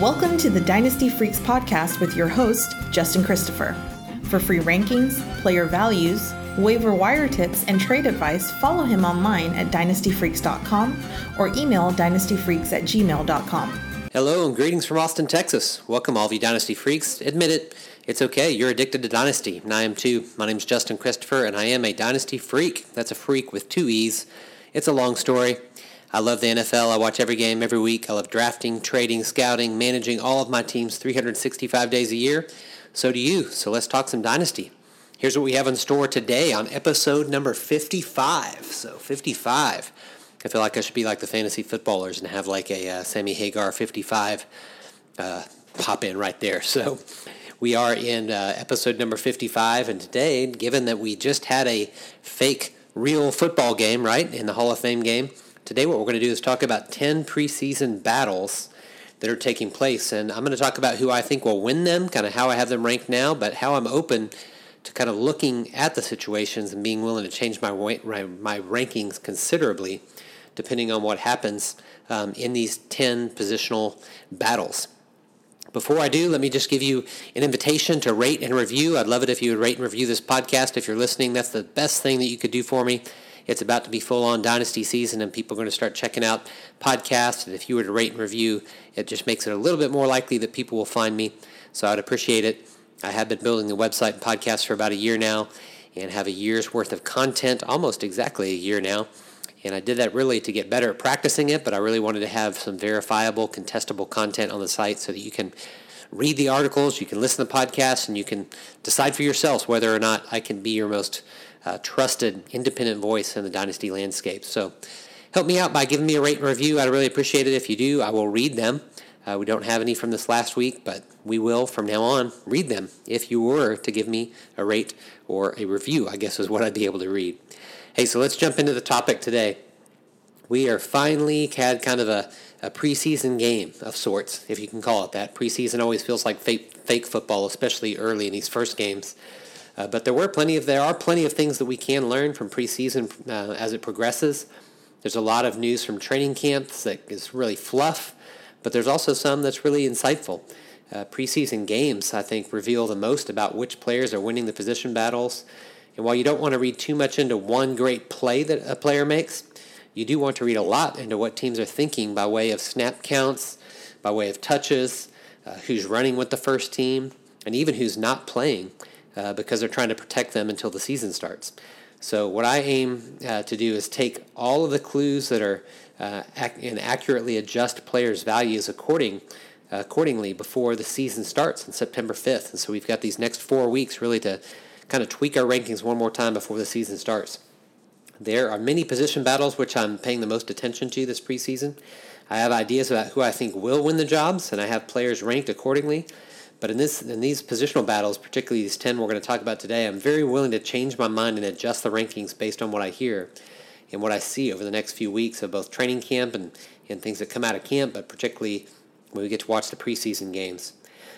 Welcome to the Dynasty Freaks podcast with your host, Justin Christopher. For free rankings, player values, waiver wire tips, and trade advice, follow him online at dynastyfreaks.com or email dynastyfreaks at gmail.com. Hello and greetings from Austin, Texas. Welcome, all of you Dynasty freaks. Admit it, it's okay. You're addicted to Dynasty, and I am too. My name is Justin Christopher, and I am a Dynasty freak. That's a freak with two E's. It's a long story. I love the NFL. I watch every game every week. I love drafting, trading, scouting, managing all of my teams 365 days a year. So do you. So let's talk some Dynasty. Here's what we have in store today on episode number 55. So 55. I feel like I should be like the fantasy footballers and have like a uh, Sammy Hagar 55 uh, pop in right there. So we are in uh, episode number 55, and today, given that we just had a fake real football game, right, in the Hall of Fame game, today what we're going to do is talk about 10 preseason battles that are taking place. And I'm going to talk about who I think will win them, kind of how I have them ranked now, but how I'm open to kind of looking at the situations and being willing to change my, my rankings considerably depending on what happens um, in these 10 positional battles. Before I do, let me just give you an invitation to rate and review. I'd love it if you would rate and review this podcast. If you're listening, that's the best thing that you could do for me. It's about to be full on dynasty season, and people are going to start checking out podcasts. And if you were to rate and review, it just makes it a little bit more likely that people will find me. So I'd appreciate it. I have been building the website and podcast for about a year now and have a year's worth of content, almost exactly a year now. And I did that really to get better at practicing it, but I really wanted to have some verifiable, contestable content on the site so that you can read the articles, you can listen to the podcasts, and you can decide for yourselves whether or not I can be your most uh, trusted, independent voice in the Dynasty landscape. So help me out by giving me a rate and review. I'd really appreciate it if you do. I will read them. Uh, we don't have any from this last week, but we will from now on read them if you were to give me a rate or a review, I guess is what I'd be able to read. Hey, so let's jump into the topic today. We are finally had kind of a, a preseason game of sorts, if you can call it that. Preseason always feels like fake, fake football, especially early in these first games. Uh, but there were plenty of there are plenty of things that we can learn from preseason uh, as it progresses. There's a lot of news from training camps that is really fluff, but there's also some that's really insightful. Uh, preseason games, I think, reveal the most about which players are winning the position battles and while you don't want to read too much into one great play that a player makes, you do want to read a lot into what teams are thinking by way of snap counts, by way of touches, uh, who's running with the first team, and even who's not playing uh, because they're trying to protect them until the season starts. So, what I aim uh, to do is take all of the clues that are uh, ac- and accurately adjust players' values according accordingly before the season starts on September 5th. And so, we've got these next four weeks really to kind of tweak our rankings one more time before the season starts. There are many position battles which I'm paying the most attention to this preseason. I have ideas about who I think will win the jobs, and I have players ranked accordingly. But in this in these positional battles, particularly these ten we're going to talk about today, I'm very willing to change my mind and adjust the rankings based on what I hear and what I see over the next few weeks of both training camp and, and things that come out of camp, but particularly when we get to watch the preseason games.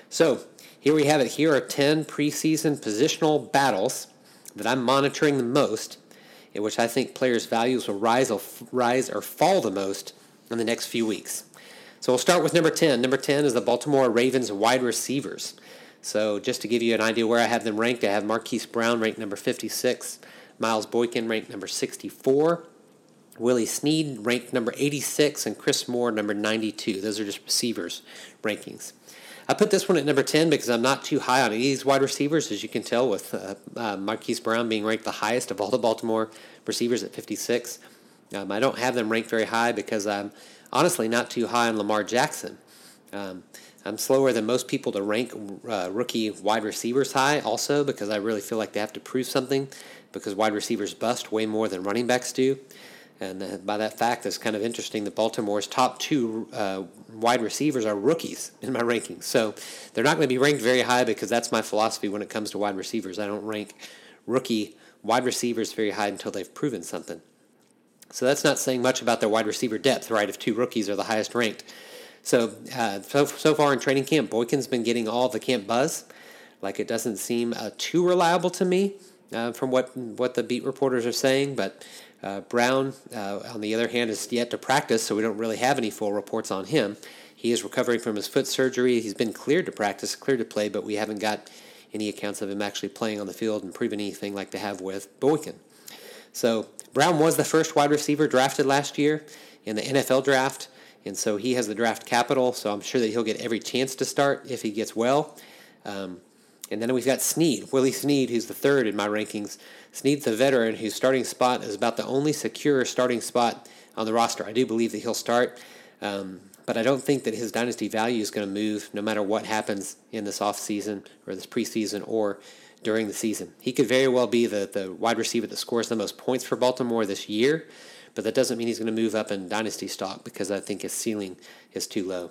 So here we have it. Here are 10 preseason positional battles that I'm monitoring the most, in which I think players' values will rise or, rise or fall the most in the next few weeks. So we'll start with number 10. Number 10 is the Baltimore Ravens wide receivers. So just to give you an idea where I have them ranked, I have Marquise Brown ranked number 56, Miles Boykin ranked number 64, Willie Snead ranked number 86, and Chris Moore number 92. Those are just receivers rankings. I put this one at number 10 because I'm not too high on any of these wide receivers, as you can tell, with uh, uh, Marquise Brown being ranked the highest of all the Baltimore receivers at 56. Um, I don't have them ranked very high because I'm honestly not too high on Lamar Jackson. Um, I'm slower than most people to rank uh, rookie wide receivers high, also because I really feel like they have to prove something because wide receivers bust way more than running backs do. And by that fact, it's kind of interesting that Baltimore's top two uh, wide receivers are rookies in my rankings. So they're not going to be ranked very high because that's my philosophy when it comes to wide receivers. I don't rank rookie wide receivers very high until they've proven something. So that's not saying much about their wide receiver depth, right? If two rookies are the highest ranked. So, uh, so, so far in training camp, Boykin's been getting all the camp buzz. Like it doesn't seem uh, too reliable to me uh, from what what the beat reporters are saying, but uh, Brown, uh, on the other hand, is yet to practice, so we don't really have any full reports on him. He is recovering from his foot surgery. He's been cleared to practice, cleared to play, but we haven't got any accounts of him actually playing on the field and proving anything like they have with Boykin. So Brown was the first wide receiver drafted last year in the NFL draft, and so he has the draft capital. So I'm sure that he'll get every chance to start if he gets well. Um, and then we've got Snead, Willie Snead, who's the third in my rankings. Snead's the veteran whose starting spot is about the only secure starting spot on the roster. I do believe that he'll start, um, but I don't think that his dynasty value is going to move no matter what happens in this offseason or this preseason or during the season. He could very well be the, the wide receiver that scores the most points for Baltimore this year, but that doesn't mean he's going to move up in dynasty stock because I think his ceiling is too low.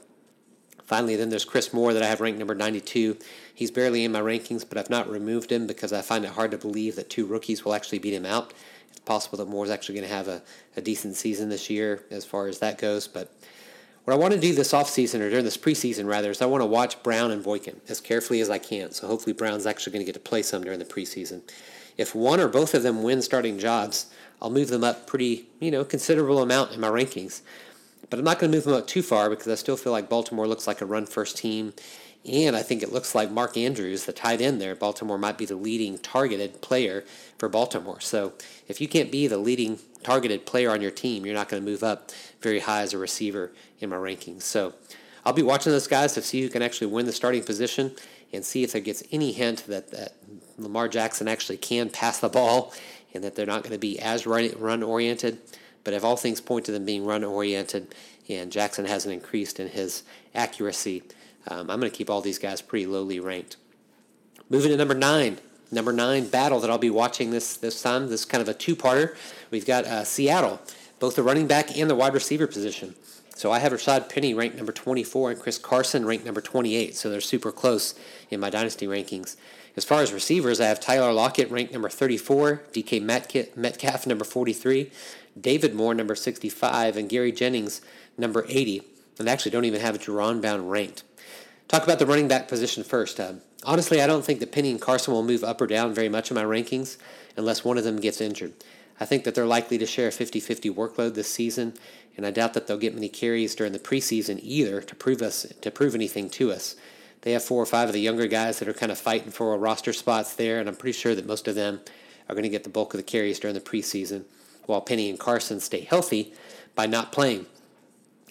Finally, then there's Chris Moore that I have ranked number 92. He's barely in my rankings, but I've not removed him because I find it hard to believe that two rookies will actually beat him out. It's possible that Moore's actually going to have a, a decent season this year as far as that goes, but what I want to do this offseason, or during this preseason rather, is I want to watch Brown and Boykin as carefully as I can. So hopefully Brown's actually going to get to play some during the preseason. If one or both of them win starting jobs, I'll move them up pretty, you know, considerable amount in my rankings. But I'm not going to move them up too far because I still feel like Baltimore looks like a run first team. And I think it looks like Mark Andrews, the tight end there, Baltimore might be the leading targeted player for Baltimore. So if you can't be the leading targeted player on your team, you're not going to move up very high as a receiver in my rankings. So I'll be watching those guys to see who can actually win the starting position and see if there gets any hint that, that Lamar Jackson actually can pass the ball and that they're not going to be as run oriented. But if all things point to them being run oriented and Jackson hasn't increased in his accuracy, um, I'm going to keep all these guys pretty lowly ranked. Moving to number nine. Number nine battle that I'll be watching this this time. This is kind of a two-parter. We've got uh, Seattle, both the running back and the wide receiver position. So I have Rashad Penny ranked number 24 and Chris Carson ranked number 28. So they're super close in my dynasty rankings. As far as receivers, I have Tyler Lockett ranked number 34, DK Metcalf number 43, David Moore, number 65, and Gary Jennings, number 80. And they actually don't even have Jaron Brown ranked. Talk about the running back position first. Uh, honestly, I don't think that Penny and Carson will move up or down very much in my rankings unless one of them gets injured. I think that they're likely to share a 50 50 workload this season, and I doubt that they'll get many carries during the preseason either to prove us to prove anything to us. They have four or five of the younger guys that are kind of fighting for roster spots there, and I'm pretty sure that most of them are going to get the bulk of the carries during the preseason while Penny and Carson stay healthy by not playing.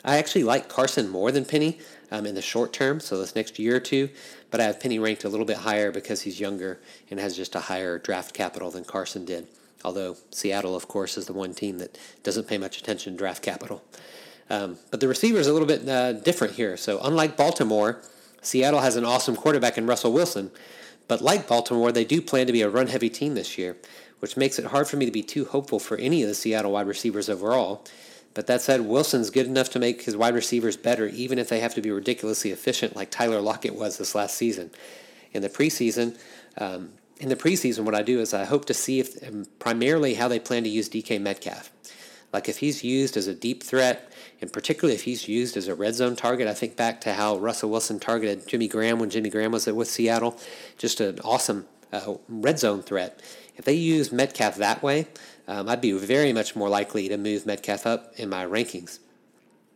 I actually like Carson more than Penny um, in the short term, so this next year or two, but I have Penny ranked a little bit higher because he's younger and has just a higher draft capital than Carson did. Although Seattle, of course, is the one team that doesn't pay much attention to draft capital. Um, but the receiver is a little bit uh, different here. So, unlike Baltimore, Seattle has an awesome quarterback in Russell Wilson. But like Baltimore, they do plan to be a run heavy team this year which makes it hard for me to be too hopeful for any of the Seattle wide receivers overall. But that said, Wilson's good enough to make his wide receivers better, even if they have to be ridiculously efficient, like Tyler Lockett was this last season. In the preseason, um, in the preseason, what I do is I hope to see if um, primarily how they plan to use DK Metcalf. Like if he's used as a deep threat, and particularly if he's used as a red zone target, I think back to how Russell Wilson targeted Jimmy Graham when Jimmy Graham was with Seattle. Just an awesome uh, red zone threat. If they use Metcalf that way, um, I'd be very much more likely to move Metcalf up in my rankings.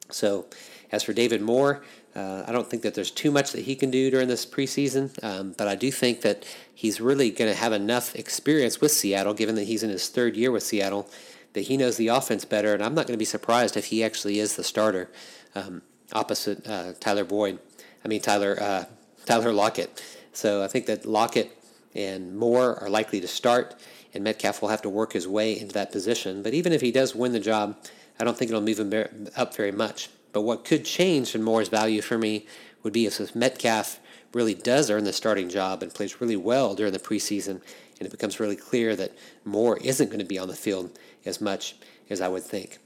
So, as for David Moore, uh, I don't think that there's too much that he can do during this preseason, um, but I do think that he's really going to have enough experience with Seattle, given that he's in his third year with Seattle, that he knows the offense better, and I'm not going to be surprised if he actually is the starter um, opposite uh, Tyler Boyd. I mean Tyler uh, Tyler Lockett. So I think that Lockett and Moore are likely to start, and Metcalf will have to work his way into that position. But even if he does win the job, I don't think it'll move him up very much. But what could change in Moore's value for me would be if Metcalf really does earn the starting job and plays really well during the preseason, and it becomes really clear that Moore isn't going to be on the field as much as I would think.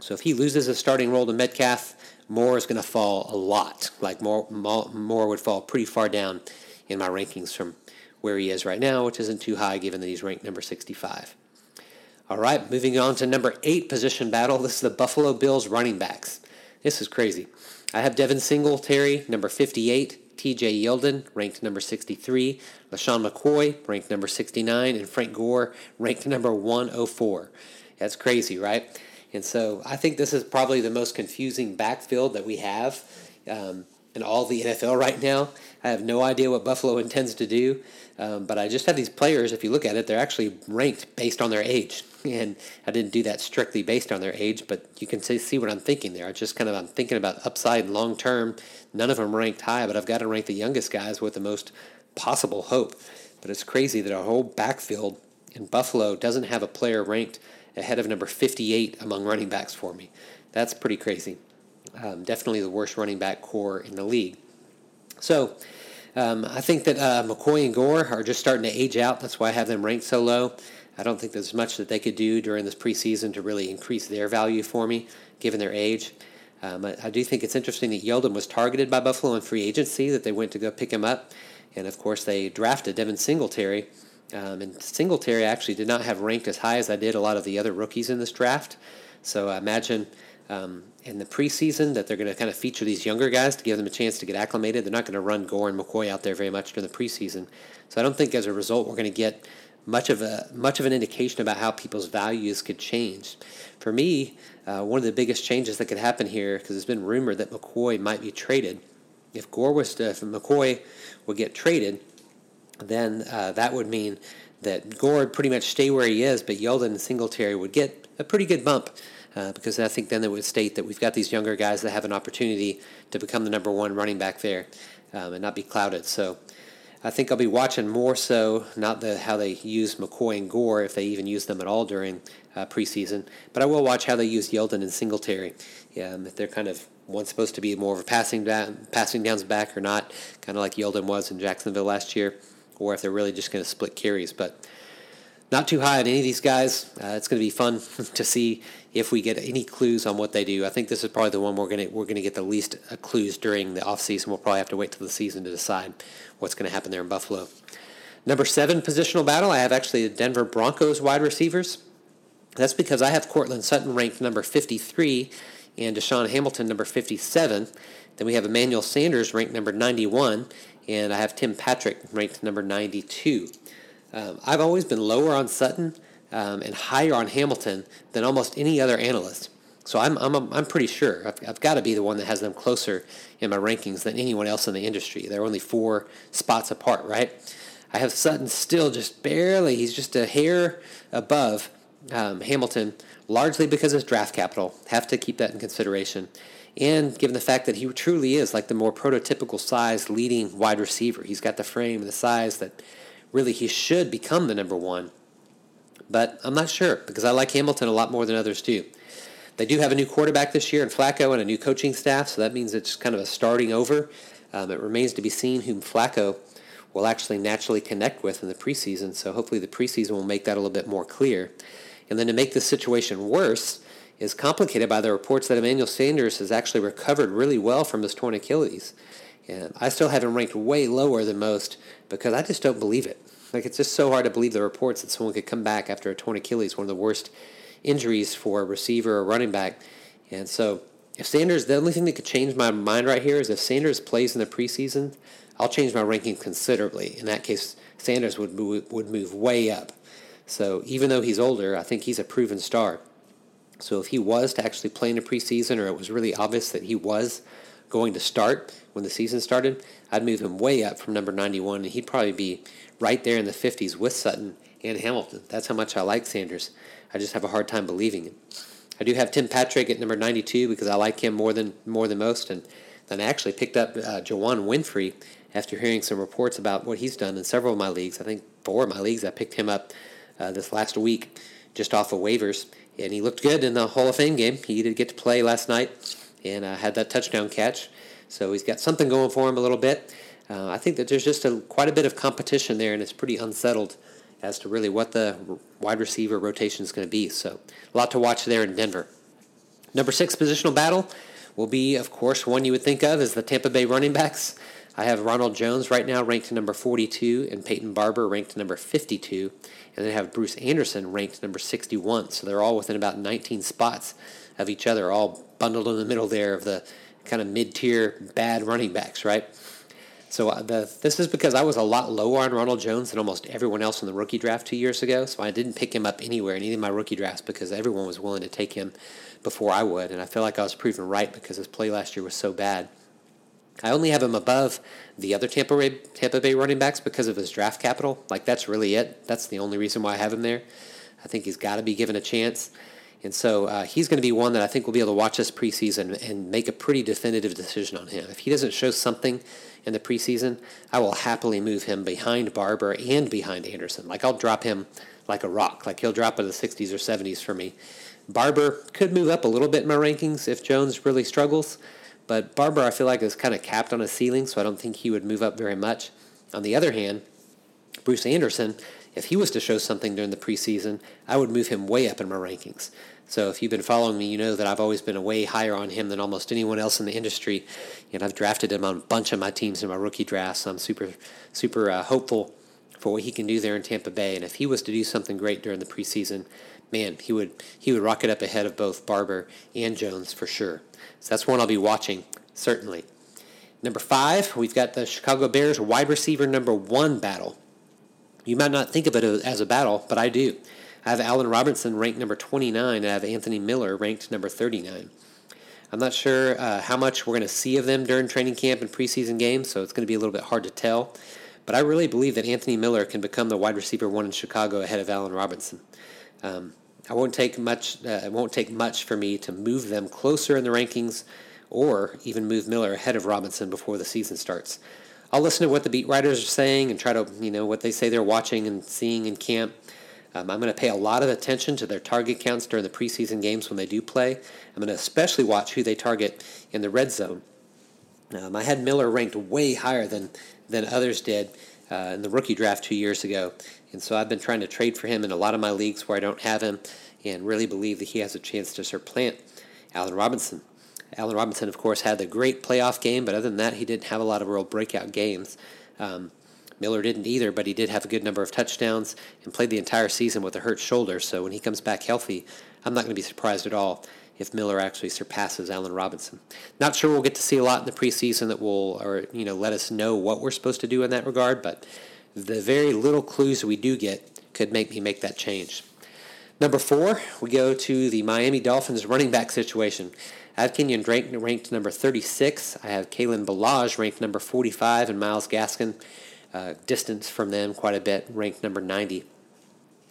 So if he loses his starting role to Metcalf, Moore is going to fall a lot. Like Moore, Moore would fall pretty far down in my rankings from where he is right now, which isn't too high given that he's ranked number 65. All right, moving on to number eight position battle. This is the Buffalo Bills running backs. This is crazy. I have Devin Singletary, number 58, TJ Yeldon, ranked number 63, LeSean McCoy, ranked number 69, and Frank Gore, ranked number 104. That's crazy, right? And so I think this is probably the most confusing backfield that we have um, in all the NFL right now. I have no idea what Buffalo intends to do, um, but I just have these players. If you look at it, they're actually ranked based on their age, and I didn't do that strictly based on their age, but you can see, what I'm thinking there. I just kind of I'm thinking about upside and long term. None of them ranked high, but I've got to rank the youngest guys with the most possible hope. But it's crazy that our whole backfield in Buffalo doesn't have a player ranked ahead of number 58 among running backs for me. That's pretty crazy. Um, definitely the worst running back corps in the league. So um, I think that uh, McCoy and Gore are just starting to age out. That's why I have them ranked so low. I don't think there's much that they could do during this preseason to really increase their value for me, given their age. Um, I, I, do think it's interesting that Yeldon was targeted by Buffalo in free agency, that they went to go pick him up. And of course, they drafted Devin Singletary. Um, and Singletary actually did not have ranked as high as I did a lot of the other rookies in this draft. So I imagine um, in the preseason that they're going to kind of feature these younger guys to give them a chance to get acclimated. They're not going to run Gore and McCoy out there very much during the preseason. So I don't think as a result we're going to get much of a much of an indication about how people's values could change. For me, uh, one of the biggest changes that could happen here, because it's been rumored that McCoy might be traded. If Gore was to, if McCoy would get traded, then uh, that would mean that Gore would pretty much stay where he is, but Yeldon and Singletary would get a pretty good bump. Uh, because I think then it would state that we've got these younger guys that have an opportunity to become the number one running back there um, and not be clouded. So I think I'll be watching more so not the how they use McCoy and Gore if they even use them at all during uh, preseason, but I will watch how they use Yeldon and Singletary. Um, if they're kind of one supposed to be more of a passing down, passing downs back or not, kind of like Yeldon was in Jacksonville last year, or if they're really just going to split carries. But not too high on any of these guys. Uh, it's going to be fun to see if we get any clues on what they do. I think this is probably the one we're going to we're going to get the least uh, clues during the offseason. We'll probably have to wait till the season to decide what's going to happen there in Buffalo. Number seven positional battle. I have actually the Denver Broncos wide receivers. That's because I have Courtland Sutton ranked number 53 and DaeSean Hamilton number 57. Then we have Emmanuel Sanders ranked number 91, and I have Tim Patrick ranked number 92. Um, I've always been lower on Sutton um, and higher on Hamilton than almost any other analyst. So I'm, I'm, I'm pretty sure I've, I've got to be the one that has them closer in my rankings than anyone else in the industry. They're only four spots apart, right? I have Sutton still just barely, he's just a hair above um, Hamilton, largely because of his draft capital. Have to keep that in consideration. And given the fact that he truly is like the more prototypical size leading wide receiver, he's got the frame the size that really he should become the number one. But I'm not sure because I like Hamilton a lot more than others do. They do have a new quarterback this year in Flacco and a new coaching staff, so that means it's kind of a starting over. Um, it remains to be seen whom Flacco will actually naturally connect with in the preseason, so hopefully the preseason will make that a little bit more clear. And then to make the situation worse is complicated by the reports that Emmanuel Sanders has actually recovered really well from his torn Achilles. And I still have him ranked way lower than most because I just don't believe it. Like it's just so hard to believe the reports that someone could come back after a torn Achilles, one of the worst injuries for a receiver or running back. And so if Sanders, the only thing that could change my mind right here is if Sanders plays in the preseason, I'll change my ranking considerably. In that case, Sanders would move, would move way up. So even though he's older, I think he's a proven star. So if he was to actually play in the preseason, or it was really obvious that he was going to start when the season started, I'd move him way up from number 91, and he'd probably be right there in the 50s with Sutton and Hamilton. That's how much I like Sanders. I just have a hard time believing it. I do have Tim Patrick at number 92 because I like him more than more than most, and then I actually picked up uh, Juwann Winfree after hearing some reports about what he's done in several of my leagues. I think four of my leagues. I picked him up uh, this last week just off of waivers, and he looked good in the Hall of Fame game. He did get to play last night and uh, had that touchdown catch. So he's got something going for him a little bit. Uh, I think that there's just a, quite a bit of competition there, and it's pretty unsettled as to really what the wide receiver rotation is going to be. So a lot to watch there in Denver. Number six positional battle will be, of course, one you would think of as the Tampa Bay running backs. I have Ronald Jones right now ranked number 42 and Peyton Barber ranked number 52. And then I have Bruce Anderson ranked number 61. So they're all within about 19 spots of each other, all bundled in the middle there of the kind of mid-tier bad running backs, right? So uh, the, this is because I was a lot lower on Ronald Jones than almost everyone else in the rookie draft two years ago. So I didn't pick him up anywhere in any of my rookie drafts because everyone was willing to take him before I would, and I feel like I was proven right because his play last year was so bad. I only have him above the other Tampa Bay, Tampa Bay running backs because of his draft capital. Like, that's really it. That's the only reason why I have him there. I think he's got to be given a chance. And so uh, he's going to be one that I think we'll be able to watch this preseason and make a pretty definitive decision on him. If he doesn't show something in the preseason, I will happily move him behind Barber and behind Anderson. Like I'll drop him like a rock. Like he'll drop in the 60s or 70s for me. Barber could move up a little bit in my rankings if Jones really struggles, but Barber I feel like is kind of capped on a ceiling, so I don't think he would move up very much. On the other hand, Bruce Anderson if he was to show something during the preseason, I would move him way up in my rankings. So if you've been following me, you know that I've always been way higher on him than almost anyone else in the industry, and I've drafted him on a bunch of my teams in my rookie drafts. So I'm super, super uh, hopeful for what he can do there in Tampa Bay. And if he was to do something great during the preseason, man, he would he would rocket up ahead of both Barber and Jones for sure. So that's one I'll be watching certainly. Number five, we've got the Chicago Bears wide receiver number one battle. You might not think of it as a battle, but I do. I have Allen Robinson ranked number 29, and I have Anthony Miller ranked number 39. I'm not sure uh, how much we're going to see of them during training camp and preseason games, so it's going to be a little bit hard to tell. But I really believe that Anthony Miller can become the wide receiver one in Chicago ahead of Allen Robinson. Um, I won't take much. Uh, it won't take much for me to move them closer in the rankings, or even move Miller ahead of Robinson before the season starts. I'll listen to what the beat writers are saying and try to, you know, what they say they're watching and seeing in camp. Um, I'm going to pay a lot of attention to their target counts during the preseason games when they do play. I'm going to especially watch who they target in the red zone. Um, I had Miller ranked way higher than than others did uh, in the rookie draft two years ago, and so I've been trying to trade for him in a lot of my leagues where I don't have him, and really believe that he has a chance to supplant Allen Robinson. Allen Robinson, of course, had the great playoff game, but other than that, he didn't have a lot of real breakout games. Um, Miller didn't either, but he did have a good number of touchdowns and played the entire season with a hurt shoulder. So when he comes back healthy, I'm not going to be surprised at all if Miller actually surpasses Allen Robinson. Not sure we'll get to see a lot in the preseason that will, or you know, let us know what we're supposed to do in that regard. But the very little clues we do get could make me make that change. Number four, we go to the Miami Dolphins running back situation. I have Kenyan Drake ranked number 36. I have Kalen Ballage ranked number 45, and Myles Gaskin, uh, distance from them quite a bit, ranked number 90.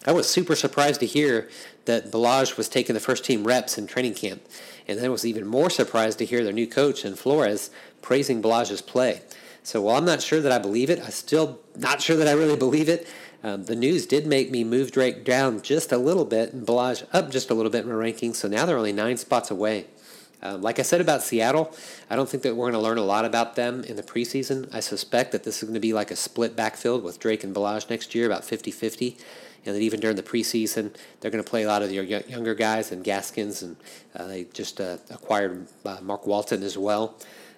I was super surprised to hear that Ballage was taking the first team reps in training camp, and then was even more surprised to hear their new coach and Flores praising Ballage's play. So while I'm not sure that I believe it, I'm still not sure that I really believe it. Um, the news did make me move Drake down just a little bit and Ballage up just a little bit in my rankings, so now they're only nine spots away. Um, like I said about Seattle, I don't think that we're going to learn a lot about them in the preseason. I suspect that this is going to be like a split backfield with Drake and Ballage next year, about 50 50. And that even during the preseason, they're going to play a lot of your younger guys and Gaskins, and uh, they just uh, acquired uh, Mark Walton as well.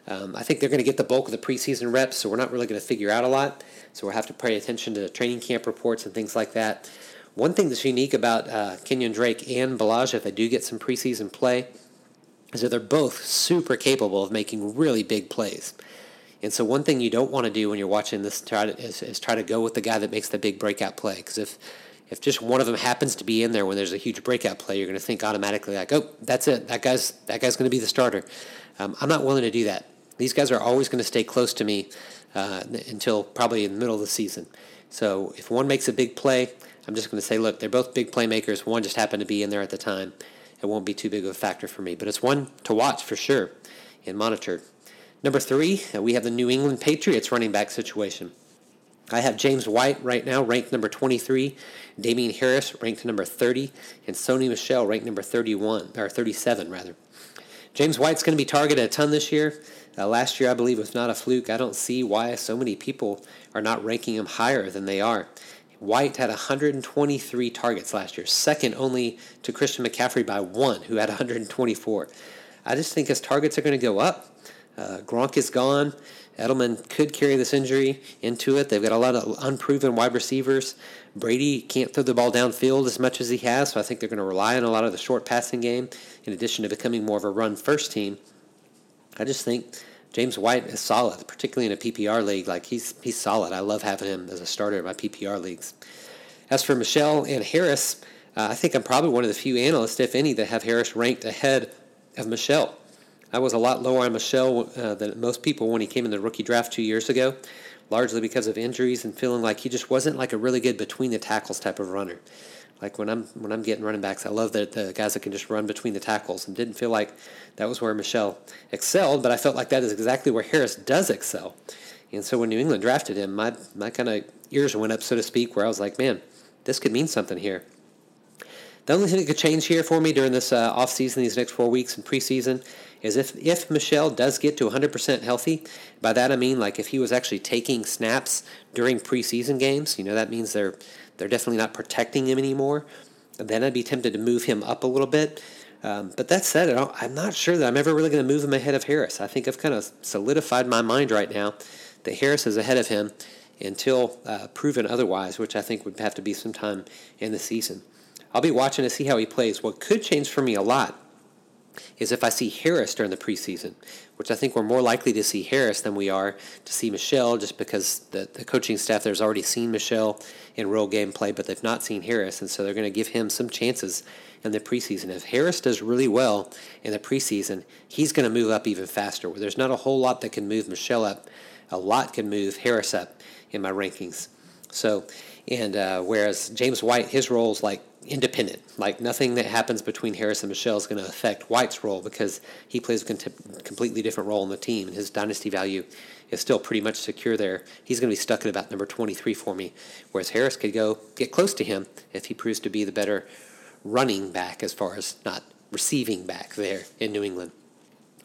Um, I think they're going to get the bulk of the preseason reps, so we're not really going to figure out a lot. So we'll have to pay attention to training camp reports and things like that. One thing that's unique about uh, Kenyan Drake and Ballage, if they do get some preseason play, is that they're both super capable of making really big plays. And so one thing you don't want to do when you're watching this try to, is, is try to go with the guy that makes the big breakout play. Because if if just one of them happens to be in there when there's a huge breakout play, you're going to think automatically like, oh, that's it. That guy's that guy's going to be the starter. Um, I'm not willing to do that. These guys are always going to stay close to me uh, until probably in the middle of the season. So if one makes a big play, I'm just going to say, look, they're both big playmakers. One just happened to be in there at the time it won't be too big of a factor for me. But it's one to watch for sure and monitor. Number three, uh, we have the New England Patriots running back situation. I have James White right now ranked number 23, Damien Harris ranked number 30, and Sony Michel ranked number 31 or 37 rather. James White's going to be targeted a ton this year. Uh, last year, I believe, was not a fluke. I don't see why so many people are not ranking him higher than they are. White had 123 targets last year, second only to Christian McCaffrey by one, who had 124. I just think his targets are going to go up. Uh, Gronk is gone. Edelman could carry this injury into it. They've got a lot of unproven wide receivers. Brady can't throw the ball downfield as much as he has, so I think they're going to rely on a lot of the short passing game in addition to becoming more of a run first team. I just think James White is solid, particularly in a PPR league. Like he's he's solid. I love having him as a starter in my PPR leagues. As for Michel and Harris, uh, I think I'm probably one of the few analysts, if any, that have Harris ranked ahead of Michel. I was a lot lower on Michel uh, than most people when he came in the rookie draft two years ago, largely because of injuries and feeling like he just wasn't like a really good between the tackles type of runner. Like when I'm when I'm getting running backs, I love that the guys that can just run between the tackles, and didn't feel like that was where Michel excelled. But I felt like that is exactly where Harris does excel. And so when New England drafted him, my my kind of ears went up, so to speak, where I was like, man, this could mean something here. The only thing that could change here for me during this uh, offseason, these next four weeks in preseason, is if, if Michel does get to 100% healthy. By that I mean like if he was actually taking snaps during preseason games, you know, that means they're, they're definitely not protecting him anymore. Then I'd be tempted to move him up a little bit. Um, but that said, I'm not sure that I'm ever really going to move him ahead of Harris. I think I've kind of solidified my mind right now that Harris is ahead of him until uh, proven otherwise, which I think would have to be sometime in the season. I'll be watching to see how he plays. What could change for me a lot is if I see Harris during the preseason, which I think we're more likely to see Harris than we are to see Michel, just because the, the coaching staff there's already seen Michel in real game play, but they've not seen Harris, and so they're going to give him some chances in the preseason. If Harris does really well in the preseason, he's going to move up even faster. Where there's not a whole lot that can move Michel up, a lot can move Harris up in my rankings. So, and uh, whereas James White, his role is like independent. Like nothing that happens between Harris and Michel is going to affect White's role because he plays a completely different role in the team, and his dynasty value is still pretty much secure there. He's going to be stuck at about number 23 for me, whereas Harris could go get close to him if he proves to be the better running back as far as not receiving back there in New England.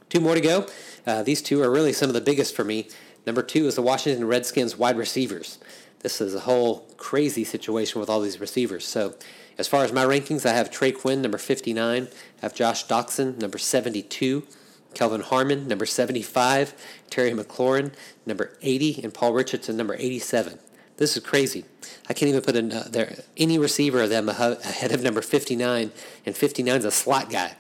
Two more to go. Uh, these two are really some of the biggest for me. Number two is the Washington Redskins wide receivers. This is a whole crazy situation with all these receivers. So as far as my rankings, I have Trey Quinn, number 59. I have Josh Doctson, number 72. Kelvin Harmon, number 75. Terry McLaurin, number 80. And Paul Richardson, number 87. This is crazy. I can't even put a, uh, there, any receiver of them ahead of number 59, and 59 is a slot guy.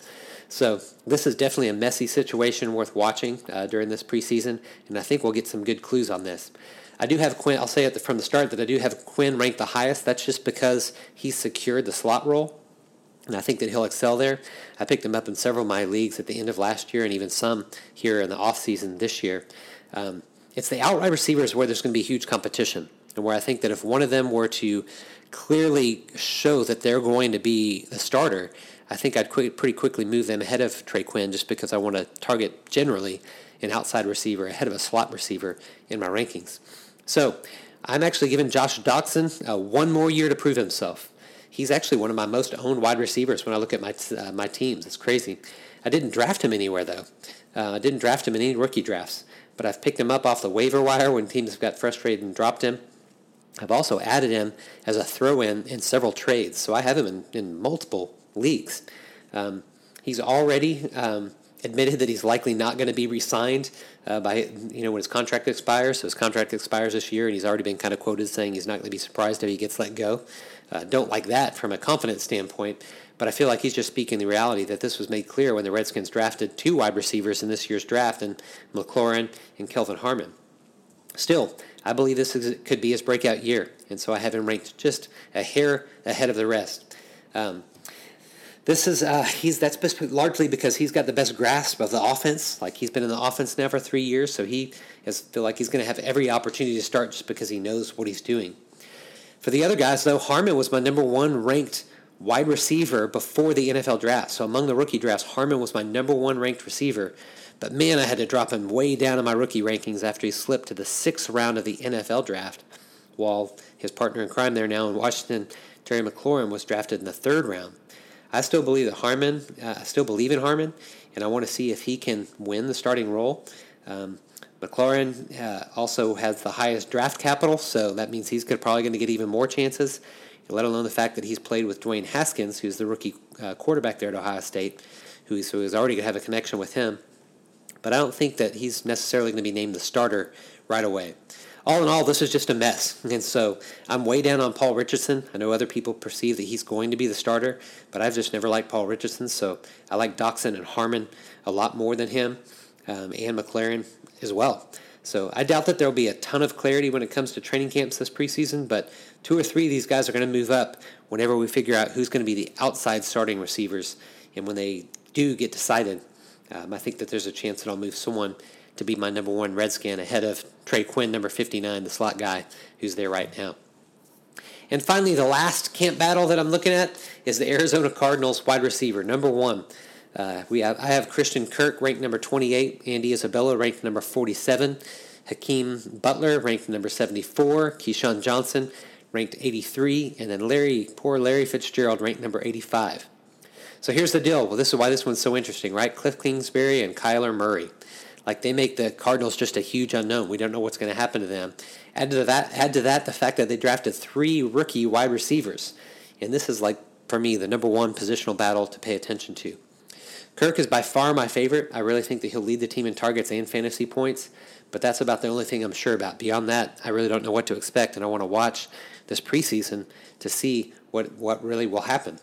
So this is definitely a messy situation worth watching uh, during this preseason, and I think we'll get some good clues on this. I do have Quinn. I'll say it from the start that I do have Quinn ranked the highest. That's just because he secured the slot role, and I think that he'll excel there. I picked him up in several of my leagues at the end of last year, and even some here in the off season this year. Um, it's the outright receivers where there's going to be huge competition, and where I think that if one of them were to clearly show that they're going to be the starter, I think I'd pretty quickly move them ahead of Trey Quinn just because I want to target generally an outside receiver ahead of a slot receiver in my rankings. So I'm actually giving Josh Doctson uh, one more year to prove himself. He's actually one of my most owned wide receivers when I look at my uh, my teams. It's crazy. I didn't draft him anywhere though. Uh, I didn't draft him in any rookie drafts, but I've picked him up off the waiver wire when teams have got frustrated and dropped him. I've also added him as a throw-in in several trades, so I have him in, in multiple leagues. Um, he's already um, admitted that he's likely not going to be re-signed uh, by you know when his contract expires. So his contract expires this year, and he's already been kind of quoted saying he's not going to be surprised if he gets let go. Uh, don't like that from a confidence standpoint, but I feel like he's just speaking the reality that this was made clear when the Redskins drafted two wide receivers in this year's draft, and McLaurin and Kelvin Harmon. Still, I believe this is, could be his breakout year, and so I have him ranked just a hair ahead of the rest. Um, this is uh, he's that's largely because he's got the best grasp of the offense. Like he's been in the offense now for three years, so he has feel like he's going to have every opportunity to start just because he knows what he's doing. For the other guys, though, Harmon was my number one ranked wide receiver before the NFL draft. So among the rookie drafts, Harmon was my number one ranked receiver. But man, I had to drop him way down in my rookie rankings after he slipped to the sixth round of the NFL draft, while his partner in crime there now in Washington, Terry McLaurin, was drafted in the third round. I still believe that Harmon, uh, I still believe in Harmon, and I want to see if he can win the starting role. Um, McLaurin uh, also has the highest draft capital, so that means he's probably going to get even more chances, let alone the fact that he's played with Dwayne Haskins, who's the rookie uh, quarterback there at Ohio State, who already going to have a connection with him. But I don't think that he's necessarily going to be named the starter right away all in all, this is just a mess. And so I'm way down on Paul Richardson. I know other people perceive that he's going to be the starter, but I've just never liked Paul Richardson. So I like Doctson and Harmon a lot more than him, um, and McLaurin as well. So I doubt that there will be a ton of clarity when it comes to training camps this preseason, but two or three of these guys are going to move up whenever we figure out who's going to be the outside starting receivers. And when they do get decided, Um, I think that there's a chance that I'll move someone to be my number one Redskin ahead of Trey Quinn, number 59, the slot guy who's there right now. And finally, the last camp battle that I'm looking at is the Arizona Cardinals wide receiver, number one. Uh, we have, I have Christian Kirk ranked number 28, Andy Isabella ranked number 47, Hakeem Butler ranked number 74, KeeSean Johnson ranked 83, and then Larry, poor Larry Fitzgerald ranked number 85. So here's the deal. Well, this is why this one's so interesting, right? Cliff Kingsbury and Kyler Murray. Like they make the Cardinals just a huge unknown. We don't know what's going to happen to them. Add to that, add to that the fact that they drafted three rookie wide receivers, and this is like for me the number one positional battle to pay attention to. Kirk is by far my favorite. I really think that he'll lead the team in targets and fantasy points, but that's about the only thing I'm sure about. Beyond that, I really don't know what to expect, and I want to watch this preseason to see what, what really will happen.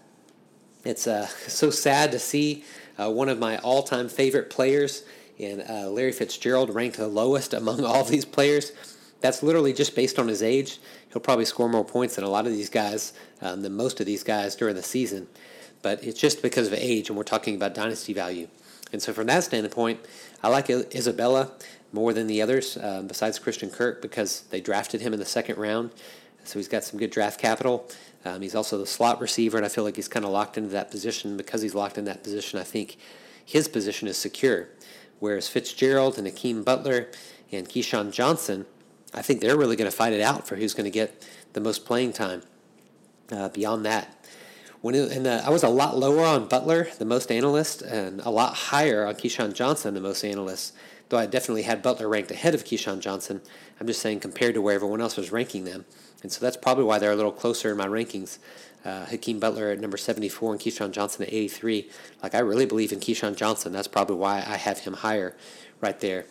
It's uh, so sad to see uh, one of my all time favorite players and uh, Larry Fitzgerald ranked the lowest among all these players. That's literally just based on his age. He'll probably score more points than a lot of these guys, um, than most of these guys during the season. But it's just because of age, and we're talking about dynasty value. And so, from that standpoint, I like Isabella more than the others, uh, besides Christian Kirk, because they drafted him in the second round. So he's got some good draft capital. Um, he's also the slot receiver, and I feel like he's kind of locked into that position. Because he's locked in that position, I think his position is secure whereas Fitzgerald and Hakeem Butler and KeeSean Johnson, I think they're really going to fight it out for who's going to get the most playing time. Uh, beyond that, when it, and uh, I was a lot lower on Butler, the most analyst, and a lot higher on KeeSean Johnson, the most analyst. Though I definitely had Butler ranked ahead of KeeSean Johnson, I'm just saying compared to where everyone else was ranking them, and so that's probably why they're a little closer in my rankings uh, Hakeem Butler at number 74 and KeeSean Johnson at 83. Like, I really believe in KeeSean Johnson. That's probably why I have him higher right there.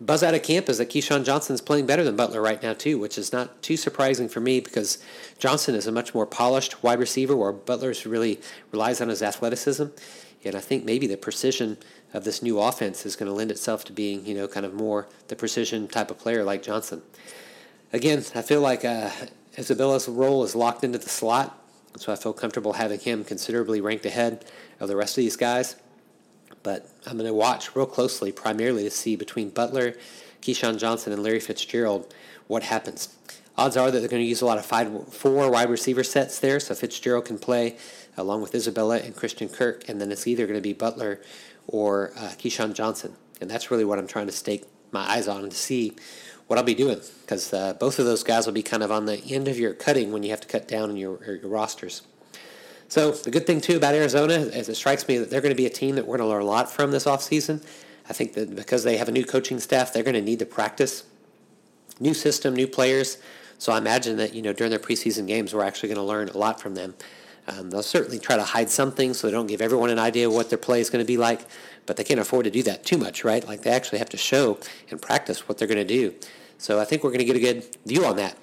Buzz out of camp is that KeeSean Johnson is playing better than Butler right now, too, which is not too surprising for me because Johnson is a much more polished wide receiver where Butler's really relies on his athleticism. And I think maybe the precision of this new offense is going to lend itself to being, you know, kind of more the precision type of player like Johnson. Again, I feel like uh, Isabella's role is locked into the slot so I feel comfortable having him considerably ranked ahead of the rest of these guys. But I'm going to watch real closely, primarily to see between Butler, KeeSean Johnson, and Larry Fitzgerald what happens. Odds are that they're going to use a lot of five, four wide receiver sets there, so Fitzgerald can play along with Isabella and Christian Kirk, and then it's either going to be Butler or uh, KeeSean Johnson. And that's really what I'm trying to stake my eyes on to see what I'll be doing because uh, both of those guys will be kind of on the end of your cutting when you have to cut down in your, your rosters. So the good thing too about Arizona is it strikes me that they're going to be a team that we're going to learn a lot from this offseason. I think that because they have a new coaching staff, they're going to need to practice. New system, new players. So I imagine that you know during their preseason games, we're actually going to learn a lot from them. Um, they'll certainly try to hide something so they don't give everyone an idea of what their play is going to be like but they can't afford to do that too much, right? Like they actually have to show and practice what they're going to do. So I think we're going to get a good view on that.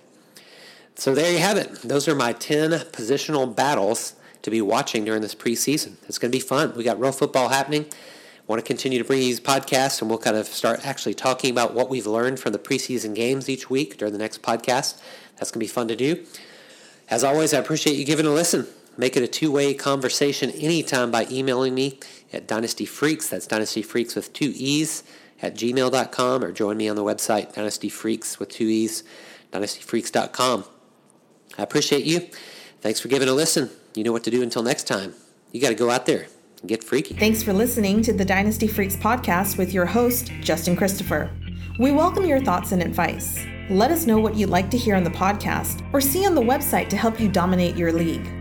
So there you have it. Those are my 10 positional battles to be watching during this preseason. It's going to be fun. We got real football happening. I want to continue to bring these podcasts, and we'll kind of start actually talking about what we've learned from the preseason games each week during the next podcast. That's going to be fun to do. As always, I appreciate you giving a listen. Make it a two way conversation anytime by emailing me at Dynasty Freaks. That's Dynasty Freaks with two E's at gmail.com or join me on the website, Dynasty Freaks with two E's, dynastyfreaks.com. I appreciate you. Thanks for giving a listen. You know what to do until next time. You got to go out there and get freaky. Thanks for listening to the Dynasty Freaks podcast with your host, Justin Christopher. We welcome your thoughts and advice. Let us know what you'd like to hear on the podcast or see on the website to help you dominate your league.